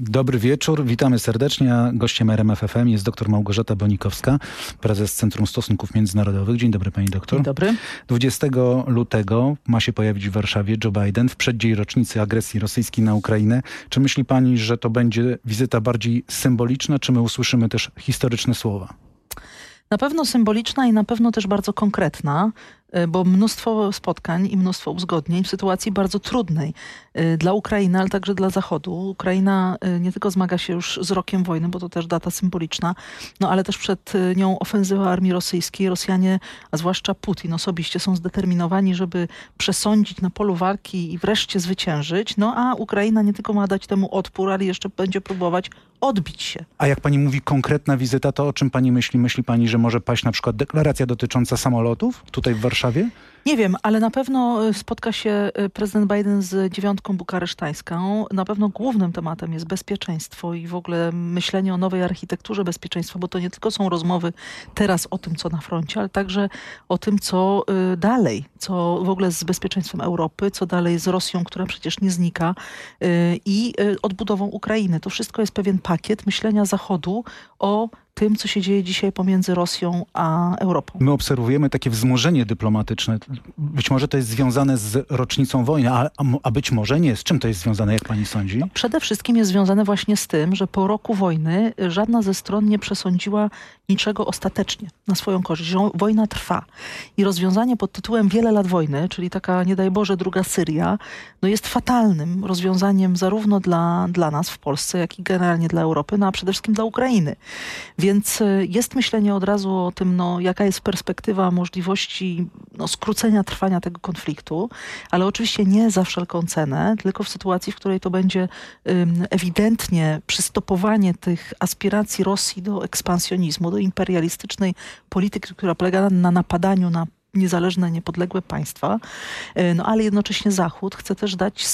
Dobry wieczór, witamy serdecznie. Gościem RMFFM jest dr Małgorzata Bonikowska, prezes Centrum Stosunków Międzynarodowych. Dzień dobry pani doktor. Dzień dobry. 20 lutego ma się pojawić w Warszawie Joe Biden w przeddzień rocznicy agresji rosyjskiej na Ukrainę. Czy myśli pani, że to będzie wizyta bardziej symboliczna, czy my usłyszymy też historyczne słowa? Na pewno symboliczna i na pewno też bardzo konkretna. E, bo mnóstwo spotkań i mnóstwo uzgodnień w sytuacji bardzo trudnej e, dla Ukrainy, ale także dla Zachodu. Ukraina e, nie tylko zmaga się już z rokiem wojny, bo to też data symboliczna, no ale też przed nią ofensywa armii rosyjskiej. Rosjanie, a zwłaszcza Putin osobiście są zdeterminowani, żeby przesądzić na polu walki i wreszcie zwyciężyć. No a Ukraina nie tylko ma dać temu odpór, ale jeszcze będzie próbować odbić się. A jak pani mówi konkretna wizyta, to o czym pani myśli? Myśli pani, że może paść na przykład deklaracja dotycząca samolotów tutaj w Warszawie? Warszawie? Nie wiem, ale na pewno e, spotka się e, prezydent Biden z dziewiątką bukaresztańską. Na pewno głównym tematem jest bezpieczeństwo i w ogóle myślenie o nowej architekturze bezpieczeństwa, bo to nie tylko są rozmowy teraz o tym, co na froncie, ale także o tym, co e, dalej, co w ogóle z bezpieczeństwem Europy, co dalej z Rosją, która przecież nie znika i odbudową Ukrainy. To wszystko jest pewien pakiet myślenia Zachodu o tym, co się dzieje dzisiaj pomiędzy Rosją a Europą. My obserwujemy takie wzmożenie dyplomatyczne. Być może to jest związane z rocznicą wojny, a, a być może nie. Z czym to jest związane, jak pani sądzi? No, przede wszystkim jest związane właśnie z tym, że po roku wojny żadna ze stron nie przesądziła niczego ostatecznie na swoją korzyść. Wojna trwa. I rozwiązanie pod tytułem wiele lat wojny, czyli taka, nie daj Boże, druga Syria, no jest fatalnym rozwiązaniem zarówno dla, dla nas w Polsce, jak i generalnie dla Europy, no a przede wszystkim dla Ukrainy. Więc y, jest myślenie od razu o tym, no, jaka jest perspektywa możliwości no, skrócenia trwania tego konfliktu, ale oczywiście nie za wszelką cenę, tylko w sytuacji, w której to będzie ewidentnie przystopowanie tych aspiracji Rosji do ekspansjonizmu, imperialistycznej polityki, która polega na napadaniu na niezależne, niepodległe państwa, e, no ale jednocześnie Zachód chce też dać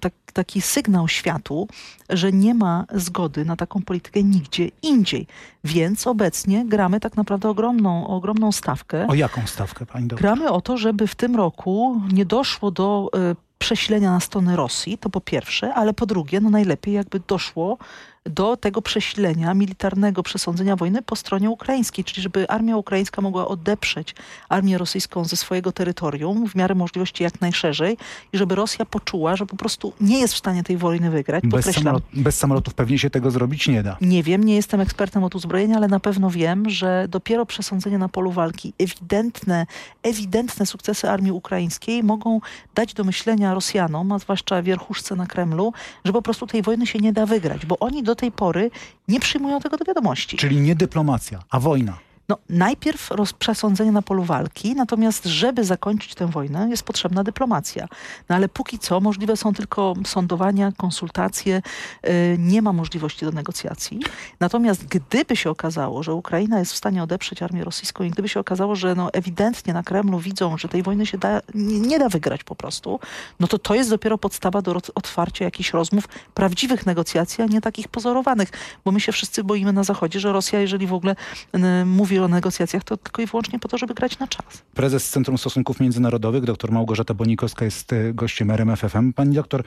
tak, taki sygnał światu, że nie ma zgody na taką politykę nigdzie indziej. Więc obecnie gramy tak naprawdę ogromną, ogromną stawkę. O jaką stawkę, pani doktor? Gramy o to, żeby w tym roku nie doszło do y, przesilenia na stronę Rosji, to po pierwsze, ale po drugie, no najlepiej jakby doszło do tego przesilenia militarnego przesądzenia wojny po stronie ukraińskiej, czyli żeby armia ukraińska mogła odeprzeć armię rosyjską ze swojego terytorium w miarę możliwości jak najszerzej i żeby Rosja poczuła, że po prostu nie jest w stanie tej wojny wygrać. Bez, samolot, bez samolotów pewnie się tego zrobić nie da. Nie wiem, nie jestem ekspertem od uzbrojenia, ale na pewno wiem, że dopiero przesądzenie na polu walki, ewidentne, ewidentne sukcesy armii ukraińskiej mogą dać do myślenia Rosjanom, a zwłaszcza wierchuszce na Kremlu, że po prostu tej wojny się nie da wygrać, bo oni do tej pory nie przyjmują tego do wiadomości. Czyli nie dyplomacja, a wojna. No, najpierw przesądzenie na polu walki, natomiast żeby zakończyć tę wojnę jest potrzebna dyplomacja. No ale póki co możliwe są tylko sądowania, konsultacje, yy, nie ma możliwości do negocjacji. Natomiast gdyby się okazało, że Ukraina jest w stanie odeprzeć armię rosyjską i gdyby się okazało, że no, ewidentnie na Kremlu widzą, że tej wojny się da, nie, nie da wygrać po prostu, no to to jest dopiero podstawa do otwarcia jakichś rozmów, prawdziwych negocjacji, a nie takich pozorowanych. Bo my się wszyscy boimy na Zachodzie, że Rosja, jeżeli w ogóle yy, mówi o negocjacjach, to tylko i wyłącznie po to, żeby grać na czas. Prezes Centrum Stosunków Międzynarodowych, dr Małgorzata Bonikowska jest e, gościem RMFFM. Pani doktor,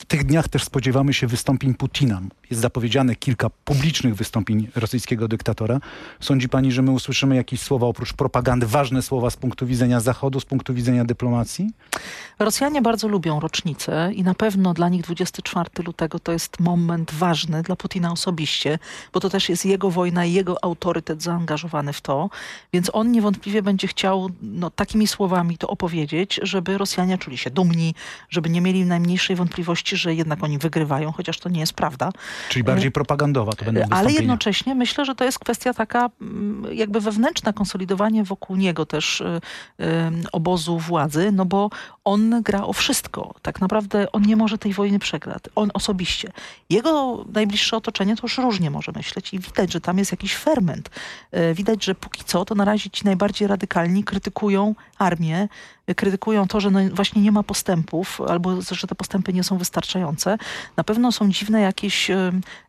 w tych dniach też spodziewamy się wystąpień Putina. Jest zapowiedziane kilka publicznych wystąpień rosyjskiego dyktatora. Sądzi pani, że my usłyszymy jakieś słowa oprócz propagandy, ważne słowa z punktu widzenia Zachodu, z punktu widzenia dyplomacji? Rosjanie bardzo lubią rocznicę i na pewno dla nich 24 lutego to jest moment ważny dla Putina osobiście, bo to też jest jego wojna i jego autorytet zaangażowany w to. Więc on niewątpliwie będzie chciał no, takimi słowami to opowiedzieć, żeby Rosjanie czuli się dumni, żeby nie mieli najmniejszej wątpliwości, że jednak oni wygrywają, chociaż to nie jest prawda. Czyli bardziej propagandowa to będą Ale jednocześnie myślę, że to jest kwestia taka mm, jakby wewnętrzna, konsolidowanie wokół niego też y, y, obozu władzy, no bo on gra o wszystko. Tak naprawdę on nie może tej wojny przegrać. On osobiście. Jego najbliższe otoczenie to już różnie może myśleć i widać, że tam jest jakiś ferment. Y, widać, że póki co to na razie ci najbardziej radykalni krytykują armię, krytykują to, że no właśnie nie ma postępów albo że te postępy nie są wystarczające. Na pewno są dziwne jakieś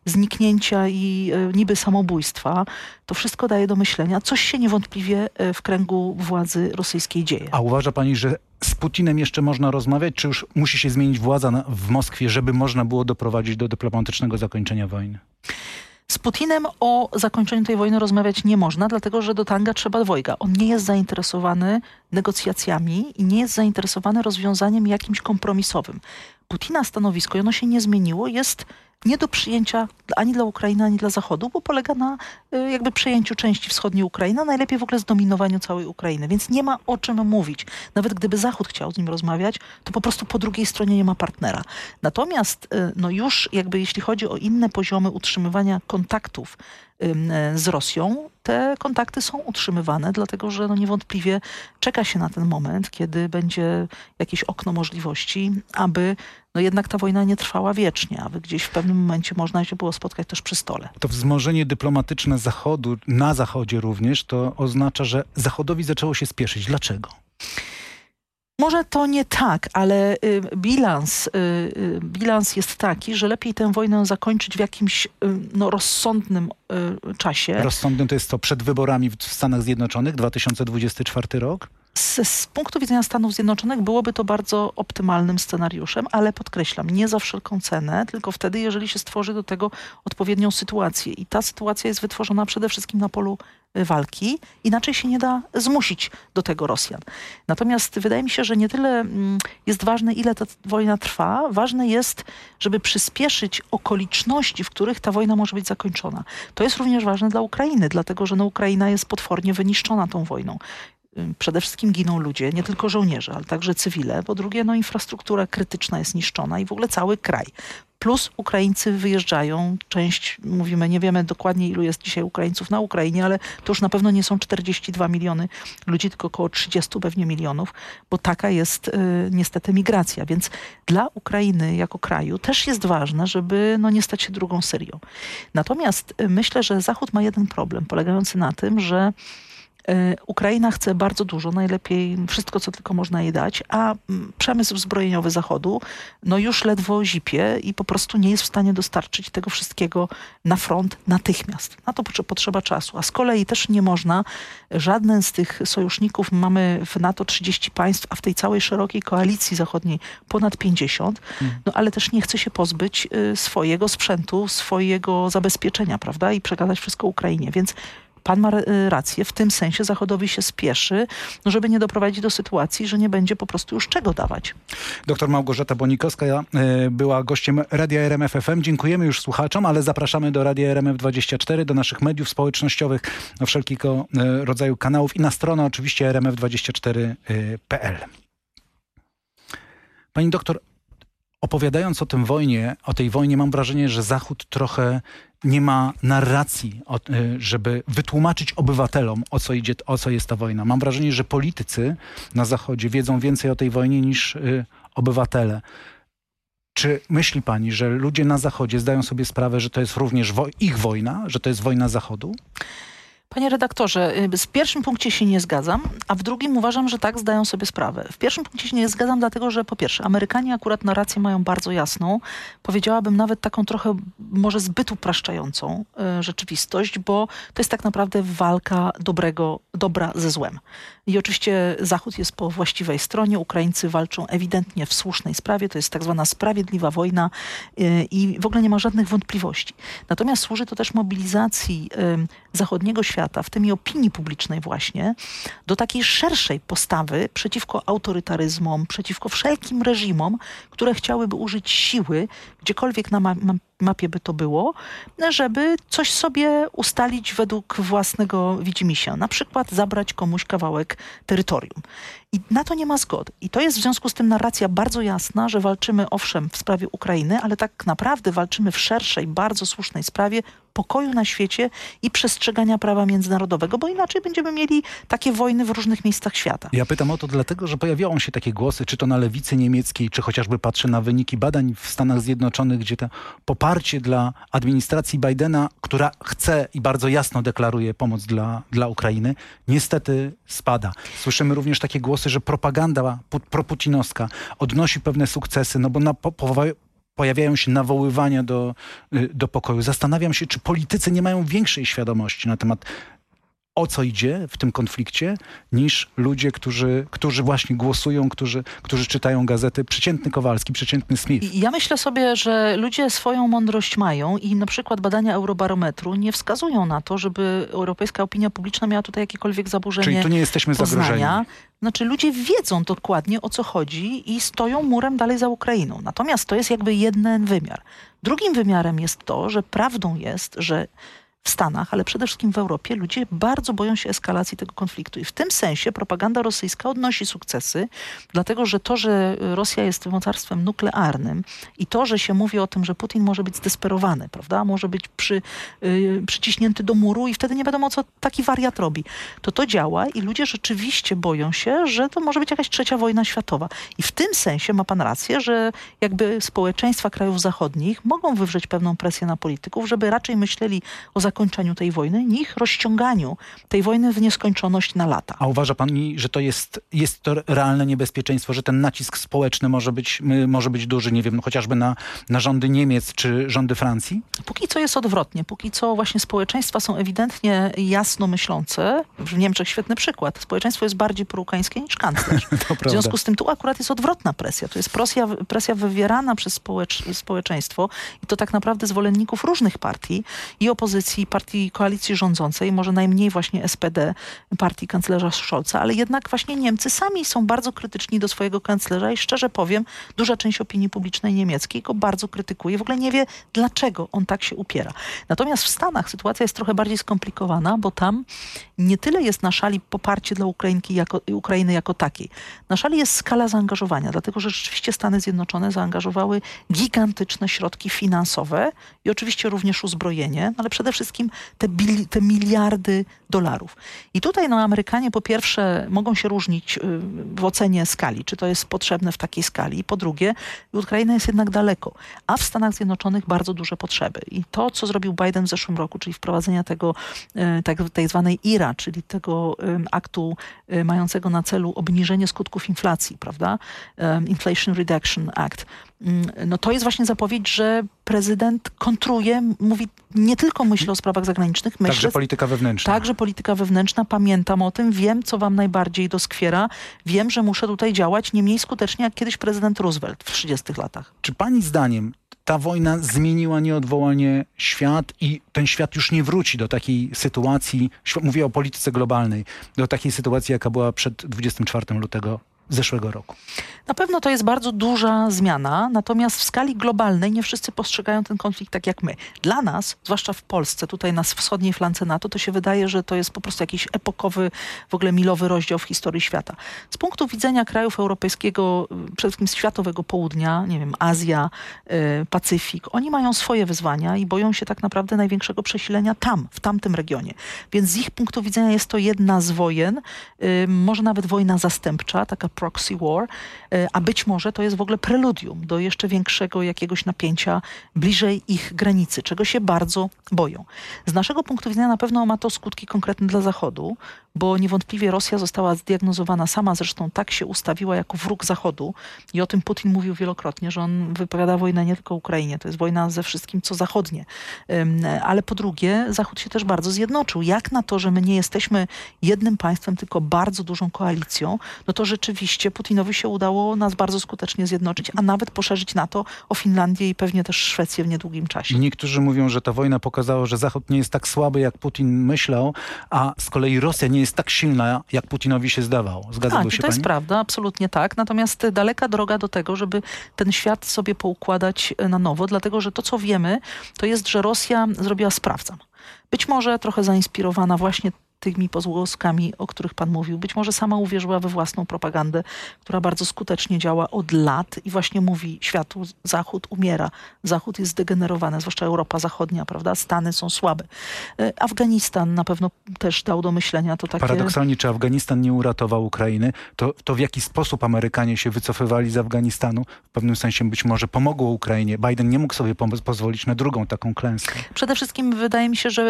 zniknięcia i e, niby samobójstwa. To wszystko daje do myślenia. Coś się niewątpliwie e, w kręgu władzy rosyjskiej dzieje. A uważa pani, że z Putinem jeszcze można rozmawiać, czy już musi się zmienić władza na, w Moskwie, żeby można było doprowadzić do dyplomatycznego zakończenia wojny? Z Putinem o zakończeniu tej wojny rozmawiać nie można, dlatego że do tanga trzeba dwojga. On nie jest zainteresowany negocjacjami i nie jest zainteresowany rozwiązaniem jakimś kompromisowym. Putina stanowisko, i ono się nie zmieniło, jest nie do przyjęcia ani dla Ukrainy, ani dla Zachodu, bo polega na y, jakby przejęciu części wschodniej Ukrainy, a najlepiej w ogóle zdominowaniu całej Ukrainy. Więc nie ma o czym mówić. Nawet gdyby Zachód chciał z nim rozmawiać, to po prostu po drugiej stronie nie ma partnera. Natomiast y, no już jakby jeśli chodzi o inne poziomy utrzymywania kontaktów z Rosją, te kontakty są utrzymywane, dlatego że no niewątpliwie czeka się na ten moment, kiedy będzie jakieś okno możliwości, aby no jednak ta wojna nie trwała wiecznie, aby gdzieś w pewnym momencie można się było spotkać też przy stole. To wzmożenie dyplomatyczne Zachodu, na Zachodzie również, to oznacza, że Zachodowi zaczęło się spieszyć. Dlaczego? Może to nie tak, ale y, bilans, y, y, bilans jest taki, że lepiej tę wojnę zakończyć w jakimś no, rozsądnym czasie. Rozsądnym to jest to przed wyborami w Stanach Zjednoczonych, 2024 rok? Z, z, punktu widzenia Stanów Zjednoczonych byłoby to bardzo optymalnym scenariuszem, ale podkreślam, nie za wszelką cenę, tylko wtedy, jeżeli się stworzy do tego odpowiednią sytuację. I ta sytuacja jest wytworzona przede wszystkim na polu y, walki. Inaczej się nie da zmusić do tego Rosjan. Natomiast wydaje mi się, że nie tyle mm, jest ważne, ile ta wojna trwa, ważne jest, żeby przyspieszyć okoliczności, w których ta wojna może być zakończona. To jest również ważne dla Ukrainy, dlatego że no, Ukraina jest potwornie wyniszczona tą wojną przede wszystkim giną ludzie, nie tylko żołnierze, ale także cywile. Po drugie, no, infrastruktura krytyczna jest niszczona i w ogóle cały kraj. Plus Ukraińcy wyjeżdżają, część, mówimy, nie wiemy dokładnie ilu jest dzisiaj Ukraińców na Ukrainie, ale to już na pewno nie są 42 miliony ludzi, tylko około 30 pewnie milionów, bo taka jest y, niestety migracja. Więc dla Ukrainy jako kraju też jest ważne, żeby no, nie stać się drugą Syrią. Natomiast y, myślę, że Zachód ma jeden problem, polegający na tym, że Ukraina chce bardzo dużo, najlepiej wszystko, co tylko można jej dać, a mm, przemysł zbrojeniowy Zachodu no już ledwo zipie i po prostu nie jest w stanie dostarczyć tego wszystkiego na front natychmiast. Na to potrzeba czasu. A z kolei też nie można, żaden z tych sojuszników, mamy w NATO 30 państw, a w tej całej szerokiej koalicji zachodniej ponad 50, mhm. no ale też nie chce się pozbyć y, swojego sprzętu, swojego zabezpieczenia, prawda, i przekazać wszystko Ukrainie. Więc pan ma y, rację, w tym sensie Zachodowi się spieszy, no żeby nie doprowadzić do sytuacji, że nie będzie po prostu już czego dawać. Doktor Małgorzata Bonikowska y, była gościem Radia RMF FM. Dziękujemy już słuchaczom, ale zapraszamy do Radia RMF24, do naszych mediów społecznościowych, do wszelkiego y, rodzaju kanałów i na stronę oczywiście rmf24.pl. Pani doktor, opowiadając o tym wojnie, o tej wojnie, mam wrażenie, że Zachód trochę nie ma narracji, y, żeby wytłumaczyć obywatelom, o co idzie, o co jest ta wojna. Mam wrażenie, że politycy na Zachodzie wiedzą więcej o tej wojnie niż y, obywatele. Czy myśli pani, że ludzie na Zachodzie zdają sobie sprawę, że to jest również wo ich wojna, że to jest wojna Zachodu? Panie redaktorze, y, w pierwszym punkcie się nie zgadzam, a w drugim uważam, że tak zdają sobie sprawę. W pierwszym punkcie się nie zgadzam, dlatego że po pierwsze, Amerykanie akurat narrację mają bardzo jasną, powiedziałabym nawet taką trochę może zbyt upraszczającą y, rzeczywistość, bo to jest tak naprawdę walka dobrego, dobra ze złem. I oczywiście Zachód jest po właściwej stronie, Ukraińcy walczą ewidentnie w słusznej sprawie, to jest tak zwana sprawiedliwa wojna y, i w ogóle nie ma żadnych wątpliwości. Natomiast służy to też mobilizacji zachodniego świata, w tym i opinii publicznej właśnie, do takiej szerszej postawy przeciwko autorytaryzmom, przeciwko wszelkim reżimom, które chciałyby użyć siły, gdziekolwiek na mapie by to było, żeby coś sobie ustalić według własnego widzimisię. Na przykład zabrać komuś kawałek terytorium. I na to nie ma zgody. I to jest w związku z tym narracja bardzo jasna, że walczymy owszem w sprawie Ukrainy, ale tak naprawdę walczymy w szerszej, bardzo słusznej sprawie pokoju na świecie i przestrzegania prawa międzynarodowego, bo inaczej będziemy mieli takie wojny w różnych miejscach świata. Ja pytam o to dlatego, że pojawiają się takie głosy, czy to na lewicy niemieckiej, czy chociażby patrzę na wyniki badań w Stanach Zjednoczonych, gdzie to poparcie dla administracji Bidena, która chce i bardzo jasno deklaruje pomoc dla, dla Ukrainy, niestety spada. Słyszymy również takie głosy, że propaganda proputinowska odnosi pewne sukcesy, no bo na, po, pojawiają się nawoływania do, y, do pokoju. Zastanawiam się, czy politycy nie mają większej świadomości na temat o co idzie w tym konflikcie, niż ludzie, którzy, którzy właśnie głosują, którzy, którzy czytają gazety. Przeciętny Kowalski, przeciętny Smith. Ja myślę sobie, że ludzie swoją mądrość mają i na przykład badania Eurobarometru nie wskazują na to, żeby europejska opinia publiczna miała tutaj jakiekolwiek zaburzenie Czyli tu nie jesteśmy poznania. zagrożeni. Znaczy ludzie wiedzą dokładnie o co chodzi i stoją murem dalej za Ukrainą. Natomiast to jest jakby jeden wymiar. Drugim wymiarem jest to, że prawdą jest, że w Stanach, ale przede wszystkim w Europie, ludzie bardzo boją się eskalacji tego konfliktu. I w tym sensie propaganda rosyjska odnosi sukcesy, dlatego że to, że Rosja jest mocarstwem nuklearnym i to, że się mówi o tym, że Putin może być zdesperowany, prawda, może być przy, y, przyciśnięty do muru i wtedy nie wiadomo, co taki wariat robi, to to działa i ludzie rzeczywiście boją się, że to może być jakaś trzecia wojna światowa. I w tym sensie ma pan rację, że jakby społeczeństwa krajów zachodnich mogą wywrzeć pewną presję na polityków, żeby raczej myśleli o zakończeniu tej wojny, niż rozciąganiu tej wojny w nieskończoność na lata. A uważa pani, że to jest, jest to realne niebezpieczeństwo, że ten nacisk społeczny może być, my- może być duży, nie wiem, no chociażby na, na rządy Niemiec czy rządy Francji? Póki co jest odwrotnie. Póki co właśnie społeczeństwa są ewidentnie jasno myślące. W Niemczech świetny przykład. Społeczeństwo jest bardziej proukraińskie niż kanclerz. W związku z tym tu akurat jest odwrotna presja. To jest presja, presja wywierana przez społecz, społeczeństwo i to tak naprawdę zwolenników różnych partii i opozycji, partii koalicji rządzącej, może najmniej właśnie SPD, partii kanclerza Scholza, ale jednak właśnie Niemcy sami są bardzo krytyczni do swojego kanclerza i szczerze powiem, duża część opinii publicznej niemieckiej go bardzo krytykuje. W ogóle nie wie, dlaczego on tak się upiera. Natomiast w Stanach sytuacja jest trochę bardziej skomplikowana, bo tam nie tyle jest na szali poparcie dla Ukrainki jako, Ukrainy jako takiej. Na szali jest skala zaangażowania, dlatego że rzeczywiście Stany Zjednoczone zaangażowały gigantyczne środki finansowe i oczywiście również uzbrojenie, no ale przede wszystkim te, bil, te miliardy dolarów. I tutaj no, Amerykanie po pierwsze mogą się różnić y, w ocenie skali, czy to jest potrzebne w takiej skali. Po drugie, Ukraina jest jednak daleko, a w Stanach Zjednoczonych bardzo duże potrzeby. I to, co zrobił Biden w zeszłym roku, czyli wprowadzenia tego y, tak, tej zwanej IRA, czyli tego aktu y, mającego na celu obniżenie skutków inflacji, prawda? Inflation Reduction Act. No to jest właśnie zapowiedź, że prezydent kontruje, mówi nie tylko myśli o sprawach zagranicznych, Także polityka wewnętrzna. Także polityka wewnętrzna, pamiętam o tym, wiem, co wam najbardziej doskwiera, wiem, że muszę tutaj działać nie mniej skutecznie, jak kiedyś prezydent Roosevelt w 30 latach. Czy pani zdaniem ta wojna zmieniła nieodwołalnie świat i ten świat już nie wróci do takiej sytuacji, mówię o polityce globalnej, do takiej sytuacji, jaka była przed 24 lutego zeszłego roku? Na pewno to jest bardzo duża zmiana, natomiast w skali globalnej nie wszyscy postrzegają ten konflikt tak jak my. Dla nas, zwłaszcza w Polsce, tutaj na wschodniej flance NATO, to się wydaje, że to jest po prostu jakiś epokowy, w ogóle milowy rozdział w historii świata. Z punktu widzenia krajów europejskiego, y, przede wszystkim światowego południa, nie wiem, Azja, y, Pacyfik, oni mają swoje wyzwania i boją się tak naprawdę największego przesilenia tam, w tamtym regionie. Więc z ich punktu widzenia jest to jedna z wojen, y, może nawet wojna zastępcza, taka proxy war, y, a być może to jest w ogóle preludium do jeszcze większego jakiegoś napięcia bliżej ich granicy, czego się bardzo boją. Z naszego punktu widzenia na pewno ma to skutki konkretne dla Zachodu, bo niewątpliwie Rosja została zdiagnozowana sama, zresztą tak się ustawiła jako wróg Zachodu i o tym Putin mówił wielokrotnie, że on wypowiada wojnę nie tylko Ukrainie, to jest wojna ze wszystkim, co zachodnie. Ale po drugie, Zachód się też bardzo zjednoczył. Jak na to, że my nie jesteśmy jednym państwem, tylko bardzo dużą koalicją, no to rzeczywiście Putinowi się udało nas bardzo skutecznie zjednoczyć, a nawet poszerzyć NATO o Finlandię i pewnie też Szwecję w niedługim czasie. Niektórzy mówią, że ta wojna pokazała, że Zachód nie jest tak słaby, jak Putin myślał, a z kolei Rosja nie jest tak silna, jak Putinowi się zdawało. Zgadzało Tak, się to pani? jest prawda, absolutnie tak. Natomiast daleka droga do tego, żeby ten świat sobie poukładać e, na nowo, dlatego że to, co wiemy, to jest, że Rosja zrobiła sprawdzam. Być może trochę zainspirowana właśnie tymi pozgłoskami, o których pan mówił. Być może sama uwierzyła we własną propagandę, która bardzo skutecznie działa od lat i właśnie mówi światu, Zachód umiera, Zachód jest zdegenerowany, zwłaszcza Europa Zachodnia, prawda? Stany są słabe. E, Afganistan na pewno też dał do myślenia to takie... Paradoksalnie, czy Afganistan nie uratował Ukrainy, to, to w jaki sposób Amerykanie się wycofywali z Afganistanu, w pewnym sensie być może pomogło Ukrainie. Biden nie mógł sobie pozwolić na drugą taką klęskę. Przede wszystkim wydaje mi się, że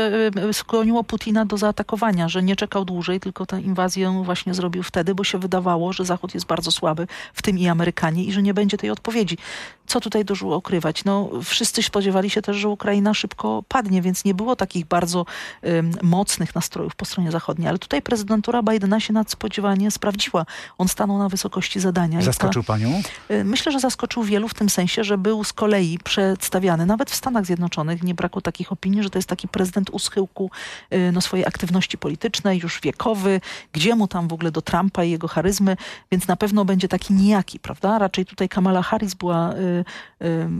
e, skłoniło Putina do zaatakowania, że nie czekał dłużej, tylko tę inwazję właśnie zrobił wtedy, bo się wydawało, że Zachód jest bardzo słaby, w tym i Amerykanie, i że nie będzie tej odpowiedzi. Co tutaj dużo ukrywać? No, wszyscy spodziewali się też, że Ukraina szybko padnie, więc nie było takich bardzo um, mocnych nastrojów po stronie zachodniej. Ale tutaj prezydentura Bidena się nadspodziewanie sprawdziła. On stanął na wysokości zadania. Zaskoczył ta, panią? Myślę, że zaskoczył wielu w tym sensie, że był z kolei przedstawiany, nawet w Stanach Zjednoczonych nie brakło takich opinii, że to jest taki prezydent u schyłku no, swojej aktywności politycznej, już wiekowy, gdzie mu tam w ogóle do Trumpa i jego charyzmy, więc na pewno będzie taki nijaki, prawda? Raczej tutaj Kamala Harris była y,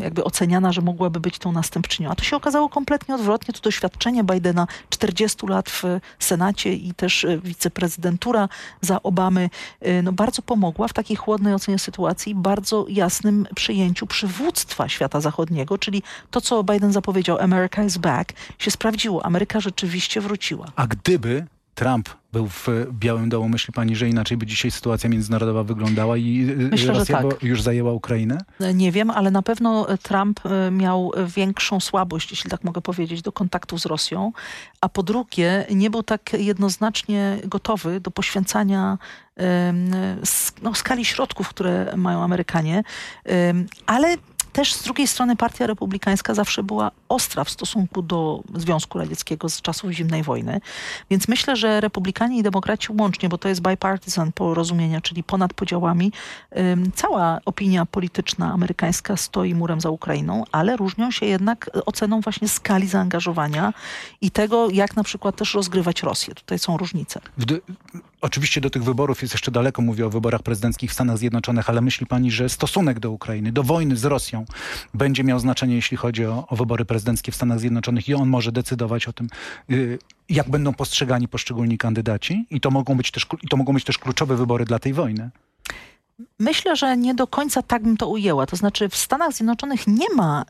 jakby oceniana, że mogłaby być tą następczynią. A to się okazało kompletnie odwrotnie. To doświadczenie Bidena, 40 lat w Senacie i też y, wiceprezydentura za Obamy, no bardzo pomogła w takiej chłodnej ocenie sytuacji, bardzo jasnym przyjęciu przywództwa świata zachodniego, czyli to, co Biden zapowiedział, America is back, się sprawdziło. Ameryka rzeczywiście wróciła. A gdyby Trump był w Białym Domu, myśli pani, że inaczej by dzisiaj sytuacja międzynarodowa wyglądała i y, Myślę, Rosja tak. już zajęła Ukrainę? Nie wiem, ale na pewno Trump y, miał większą słabość, jeśli tak mogę powiedzieć, do kontaktu z Rosją, a po drugie nie był tak jednoznacznie gotowy do poświęcania no, skali środków, które mają Amerykanie, ale też z drugiej strony partia republikańska zawsze była ostra w stosunku do Związku Radzieckiego z czasów zimnej wojny. Więc myślę, że republikanie i demokraci łącznie, bo to jest bipartisan porozumienia, czyli ponad podziałami, cała opinia polityczna amerykańska stoi murem za Ukrainą, ale różnią się jednak oceną właśnie skali zaangażowania i tego, jak na przykład też rozgrywać Rosję. Tutaj są różnice. Oczywiście do tych wyborów jest jeszcze daleko, mówię o wyborach prezydenckich w Stanach Zjednoczonych, ale myśli pani, że stosunek do Ukrainy, do wojny z Rosją będzie miał znaczenie, jeśli chodzi o, o wybory prezydenckie w Stanach Zjednoczonych i on może decydować o tym, yy, jak będą postrzegani poszczególni kandydaci i to mogą być też, i to mogą być też kluczowe wybory dla tej wojny? Myślę, że nie do końca tak bym to ujęła. To znaczy w Stanach Zjednoczonych nie ma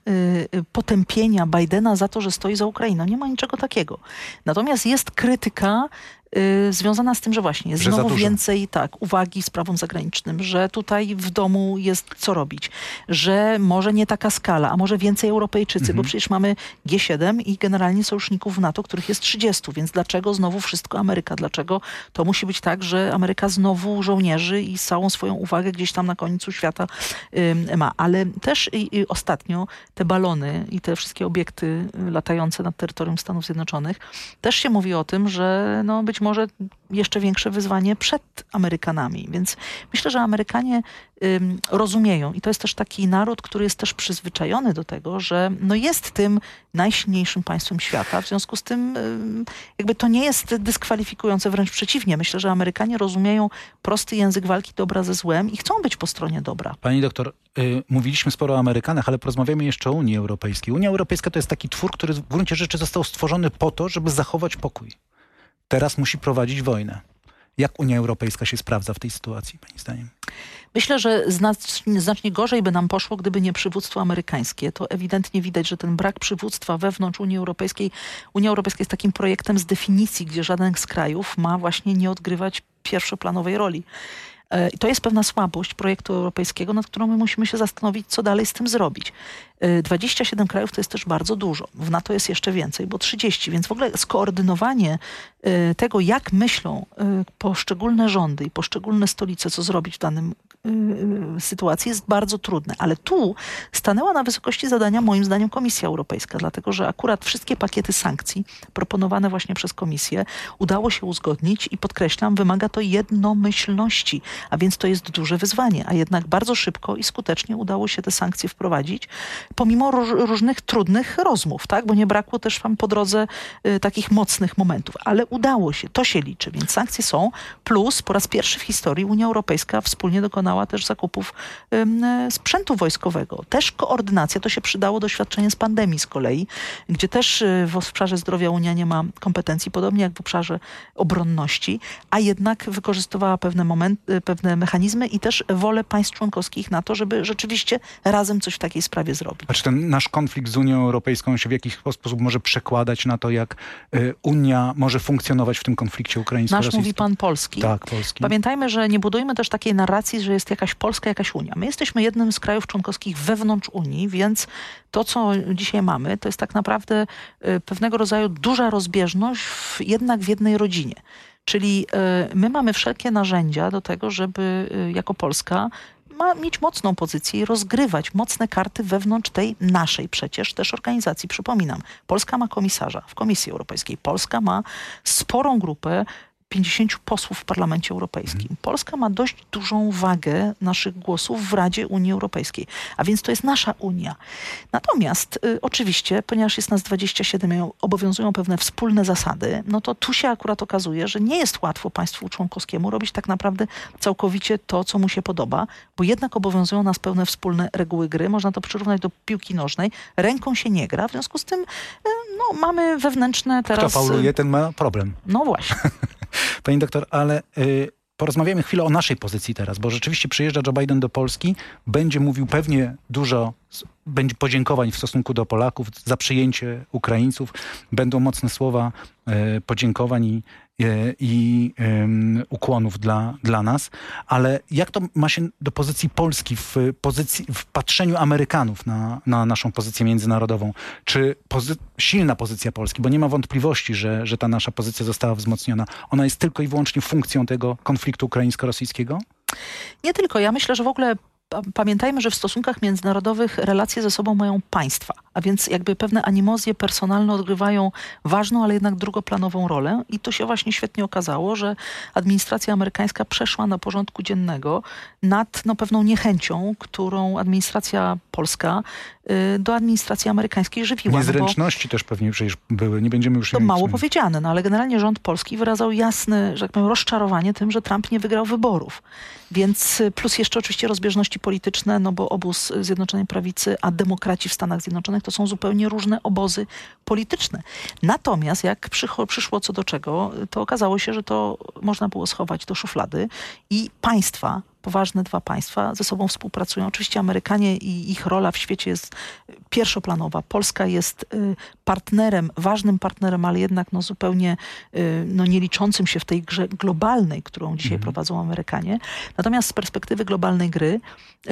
y, potępienia Bidena za to, że stoi za Ukrainą. Nie ma niczego takiego. Natomiast jest krytyka y, związana z tym, że właśnie jest Że znowu więcej tak, uwagi sprawom zagranicznym, że tutaj w domu jest co robić, że może nie taka skala, a może więcej Europejczycy, bo przecież mamy G7 i generalnie sojuszników w NATO, których jest 30, więc dlaczego znowu wszystko Ameryka? Dlaczego to musi być tak, że Ameryka znowu żołnierzy i całą swoją uwagę gdzieś tam na końcu świata ym, ma. Ale też i, i ostatnio te balony i te wszystkie obiekty y, latające nad terytorium Stanów Zjednoczonych, też się mówi o tym, że no być może jeszcze większe wyzwanie przed Amerykanami. Więc myślę, że Amerykanie ym, rozumieją i to jest też taki naród, który jest też przyzwyczajony do tego, że no jest tym najsilniejszym państwem świata. W związku z tym ym, jakby to nie jest dyskwalifikujące, wręcz przeciwnie. Myślę, że Amerykanie rozumieją prosty język walki dobra ze złem i chcą być po stronie dobra. Pani doktor, y, mówiliśmy sporo o Amerykanach, ale porozmawiamy jeszcze o Unii Europejskiej. Unia Europejska to jest taki twór, który w gruncie rzeczy został stworzony po to, żeby zachować pokój. Teraz musi prowadzić wojnę. Jak Unia Europejska się sprawdza w tej sytuacji, pani zdaniem? Myślę, że znacznie, znacznie gorzej by nam poszło, gdyby nie przywództwo amerykańskie. To ewidentnie widać, że ten brak przywództwa wewnątrz Unii Europejskiej, Unia Europejska jest takim projektem z definicji, gdzie żaden z krajów ma właśnie nie odgrywać pierwszoplanowej roli. E, I to jest pewna słabość projektu europejskiego, nad którą my musimy się zastanowić, co dalej z tym zrobić. E, 27 krajów to jest też bardzo dużo. W NATO jest jeszcze więcej, bo 30, więc w ogóle skoordynowanie e, tego, jak myślą e, poszczególne rządy i poszczególne stolice, co zrobić w danym e, sytuacji jest bardzo trudne. Ale tu stanęła na wysokości zadania moim zdaniem Komisja Europejska, dlatego że akurat wszystkie pakiety sankcji proponowane właśnie przez Komisję udało się uzgodnić i podkreślam, wymaga to jednomyślności, a więc to jest duże wyzwanie, a jednak bardzo szybko i skutecznie udało się te sankcje wprowadzić, pomimo róż, różnych trudnych rozmów, tak? bo nie brakło też tam po drodze y, takich mocnych momentów, ale udało się, to się liczy, więc sankcje są, plus po raz pierwszy w historii Unia Europejska wspólnie dokonała też zakupów sprzętu wojskowego. Też koordynacja, to się przydało doświadczenie z pandemii z kolei, gdzie też y, w obszarze zdrowia Unia nie ma kompetencji, podobnie jak w obszarze obronności, a jednak wykorzystywała pewne, momenty, pewne mechanizmy i też wolę państw członkowskich na to, żeby rzeczywiście razem coś w takiej sprawie zrobić. A czy ten nasz konflikt z Unią Europejską się w jakiś sposób może przekładać na to, jak y, Unia może funkcjonować w tym konflikcie Nasz ukraińsko-rosyjskim? mówi pan polski. Tak, polski. Pamiętajmy, że nie budujmy też takiej narracji, że jest jakaś Polska, jakaś Unia. My jesteśmy jednym z krajów członkowskich wewnątrz Unii, więc to, co dzisiaj mamy, to jest tak naprawdę y, pewnego rodzaju duża rozbieżność w, jednak w jednej rodzinie. Czyli y, my mamy wszelkie narzędzia do tego, żeby y, jako Polska ma mieć mocną pozycję i rozgrywać mocne karty wewnątrz tej naszej przecież też organizacji. Przypominam, Polska ma komisarza w Komisji Europejskiej. Polska ma sporą grupę 50 posłów w Parlamencie Europejskim. Polska ma dość dużą wagę naszych głosów w Radzie Unii Europejskiej, a więc to jest nasza Unia. Natomiast y, oczywiście, ponieważ jest nas 27 i obowiązują pewne wspólne zasady, no to tu się akurat okazuje, że nie jest łatwo państwu członkowskiemu robić tak naprawdę całkowicie to, co mu się podoba, bo jednak obowiązują nas pewne wspólne reguły gry. Można to przyrównać do piłki nożnej. Ręką się nie gra, w związku z tym y, no, mamy wewnętrzne Kto teraz... fauluje, ten ma problem. No właśnie. Pani doktor, ale y, porozmawiamy chwilę o naszej pozycji teraz, bo rzeczywiście przyjeżdża Joe Biden do Polski, będzie mówił pewnie dużo, będzie podziękowań w stosunku do Polaków za przyjęcie Ukraińców. Będą mocne słowa y, podziękowań i, i ym, ukłonów dla, dla nas, ale jak to ma się do pozycji Polski w, pozycji, w patrzeniu Amerykanów na, na naszą pozycję międzynarodową? Czy pozy silna pozycja Polski, bo nie ma wątpliwości, że, że ta nasza pozycja została wzmocniona, ona jest tylko i wyłącznie funkcją tego konfliktu ukraińsko-rosyjskiego? Nie tylko. Ja myślę, że w ogóle pamiętajmy, że w stosunkach międzynarodowych relacje ze sobą mają państwa, a więc jakby pewne animozje personalne odgrywają ważną, ale jednak drugoplanową rolę. I to się właśnie świetnie okazało, że administracja amerykańska przeszła na porządku dziennego nad no, pewną niechęcią, którą administracja polska y, do administracji amerykańskiej żywiła. no Niezręczności też pewnie przecież były, nie będziemy już... to mało powiedziane, no ale generalnie rząd polski wyrazał jasne, że tak powiem, rozczarowanie tym, że Trump nie wygrał wyborów. Więc y, plus jeszcze oczywiście rozbieżności polityczne, no bo obóz Zjednoczonej Prawicy, a demokraci w Stanach Zjednoczonych to są zupełnie różne obozy polityczne. Natomiast jak przycho, przyszło co do czego, to okazało się, że to można było schować do szuflady i państwa, poważne dwa państwa ze sobą współpracują. Oczywiście Amerykanie i ich rola w świecie jest y, pierwszoplanowa. Polska jest y, partnerem, ważnym partnerem, ale jednak no, zupełnie y, no, nie liczącym się w tej grze globalnej, którą dzisiaj prowadzą Amerykanie. Natomiast z perspektywy globalnej gry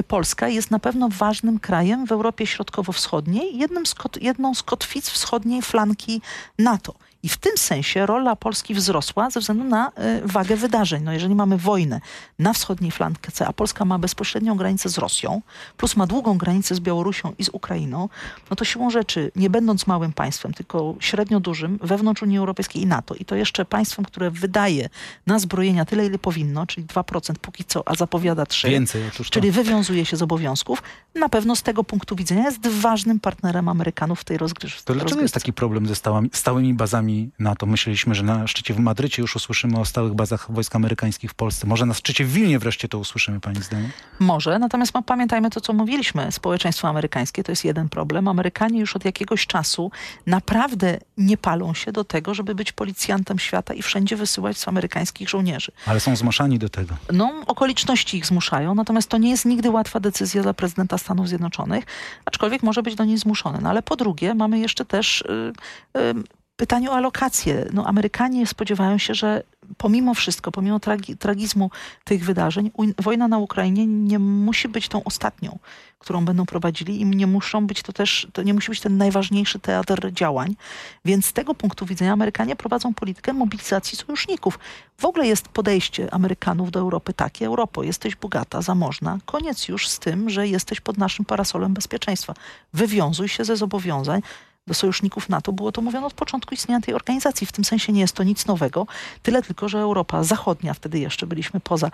Polska jest na pewno ważnym krajem w Europie Środkowo-Wschodniej, jednym z jedną z kotwic wschodniej flanki NATO. I w tym sensie rola Polski wzrosła ze względu na y, wagę wydarzeń. No jeżeli mamy wojnę na wschodniej flance, a Polska ma bezpośrednią granicę z Rosją, plus ma długą granicę z Białorusią i z Ukrainą, no to siłą rzeczy, nie będąc małym państwem, tylko średnio dużym, wewnątrz Unii Europejskiej i NATO, i to jeszcze państwem, które wydaje na zbrojenia tyle, ile powinno, czyli 2% póki co, a zapowiada 3%, Więcej, czyli wywiązuje się z obowiązków, na pewno z tego punktu widzenia jest ważnym partnerem Amerykanów w tej rozgrywce. To dlaczego jest taki problem ze stałymi bazami NATO? Myśleliśmy, że na szczycie w Madrycie już usłyszymy o stałych bazach wojsk amerykańskich w Polsce. Może na szczycie w Wilnie wreszcie to usłyszymy, pani zdaniem? Może, natomiast pamiętajmy to, co mówiliśmy. Społeczeństwo amerykańskie to jest jeden problem. Amerykanie już od jakiegoś czasu naprawdę nie palą się do tego, żeby być policjantem świata i wszędzie wysyłać amerykańskich żołnierzy. Ale są zmuszani do tego. No, okoliczności ich zmuszają, natomiast to nie jest nigdy łatwa decyzja dla prezydenta Stanów Zjednoczonych, aczkolwiek może być do niej zmuszony. No ale po drugie, mamy jeszcze też y, y, pytanie o alokację. No, Amerykanie spodziewają się, że pomimo wszystko, pomimo tragi, tragizmu tych wydarzeń, wojna na Ukrainie nie musi być tą ostatnią, którą będą prowadzili i nie muszą być to też, to nie musi być ten najważniejszy teatr działań. Więc z tego punktu widzenia Amerykanie prowadzą politykę mobilizacji sojuszników. W ogóle jest podejście Amerykanów do Europy takie, Europo, jesteś bogata, zamożna, koniec już z tym, że jesteś pod naszym parasolem bezpieczeństwa. Wywiązuj się ze zobowiązań, do sojuszników NATO. Było to mówione od początku istnienia tej organizacji. W tym sensie nie jest to nic nowego. Tyle tylko, że Europa Zachodnia, wtedy jeszcze byliśmy poza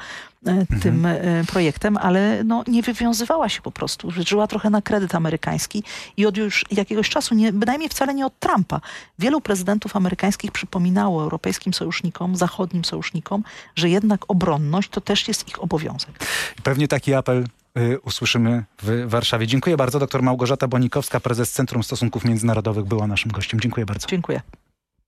e, tym e, projektem, ale no, nie wywiązywała się po prostu. Żyła trochę na kredyt amerykański i od już jakiegoś czasu, nie, bynajmniej wcale nie od Trumpa, wielu prezydentów amerykańskich przypominało europejskim sojusznikom, zachodnim sojusznikom, że jednak obronność to też jest ich obowiązek. Pewnie taki apel usłyszymy w Warszawie. Dziękuję bardzo. Doktor Małgorzata Bonikowska, prezes Centrum Stosunków Międzynarodowych była naszym gościem. Dziękuję bardzo. Dziękuję.